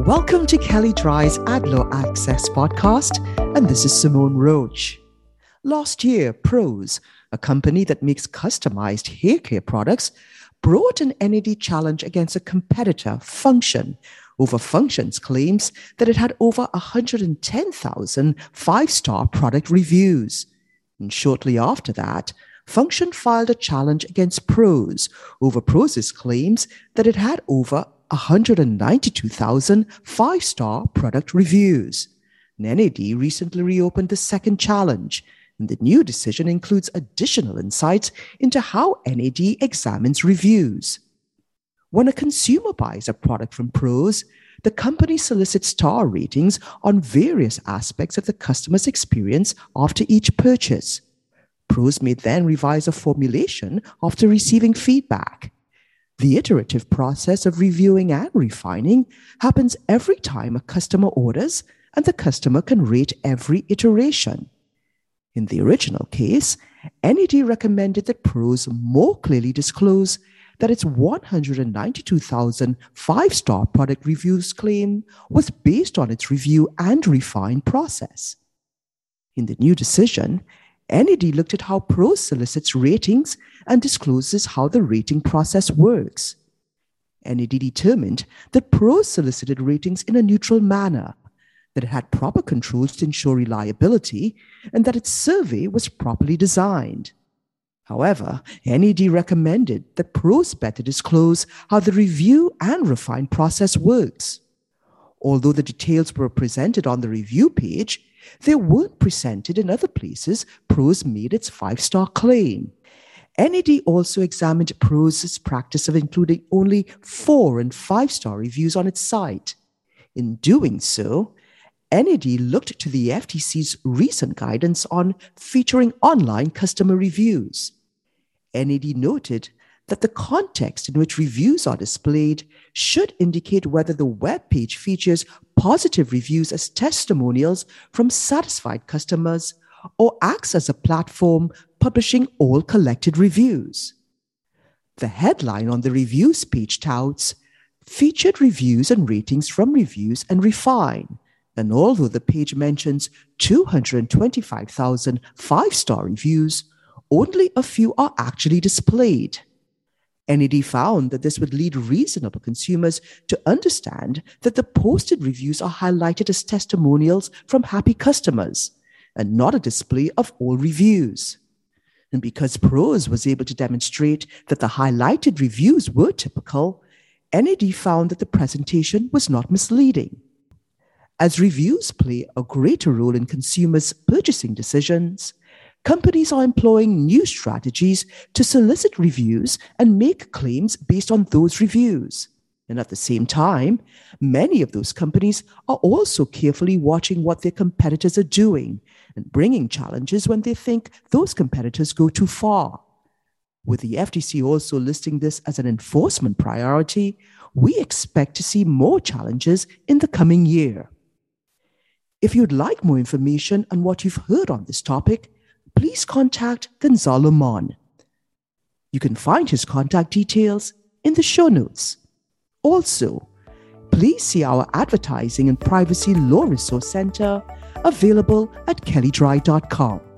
Welcome to Kelley Drye's Ad Law Access podcast, and this is Simone Roach. Last year, Prose, a company that makes customized hair care products, brought an NAD challenge against a competitor, Function, over Function's claims that it had over 110,000 five star product reviews. And shortly after that, Function filed a challenge against Prose over Prose's claims that it had over 192,000 five star product reviews. NAD recently reopened the second challenge, and the new decision includes additional insights into how NAD examines reviews. When a consumer buys a product from Prose, the company solicits star ratings on various aspects of the customer's experience after each purchase. Prose may then revise a formulation after receiving feedback. The iterative process of reviewing and refining happens every time a customer orders, and the customer can rate every iteration. In the original case, NAD recommended that Prose more clearly disclose that its 192,000 five star product reviews claim was based on its review and refine process. In the new decision, NAD looked at how Prose solicits ratings and discloses how the rating process works. NAD determined that Prose solicited ratings in a neutral manner, that it had proper controls to ensure reliability, and that its survey was properly designed. However, NAD recommended that Prose better disclose how the review and refine process works. Although the details were presented on the review page, they weren't presented in other places Prose made its five star claim. NAD also examined Prose's practice of including only four and five star reviews on its site. In doing so, NAD looked to the FTC's recent guidance on featuring online customer reviews. NAD noted that the context in which reviews are displayed should indicate whether the web page features positive reviews as testimonials from satisfied customers or acts as a platform publishing all collected reviews. The headline on the reviews page touts featured reviews and ratings from reviews and refine. And although the page mentions 225,000 five star reviews, only a few are actually displayed. NAD found that this would lead reasonable consumers to understand that the posted reviews are highlighted as testimonials from happy customers and not a display of all reviews. And because Prose was able to demonstrate that the highlighted reviews were typical, NAD found that the presentation was not misleading. As reviews play a greater role in consumers' purchasing decisions, companies are employing new strategies to solicit reviews and make claims based on those reviews. And at the same time, many of those companies are also carefully watching what their competitors are doing and bringing challenges when they think those competitors go too far. With the FTC also listing this as an enforcement priority, we expect to see more challenges in the coming year. If you'd like more information on what you've heard on this topic, please contact Gonzalo Mon. You can find his contact details in the show notes. Also, please see our Advertising and Privacy Law Resource Center available at kelleydrye.com.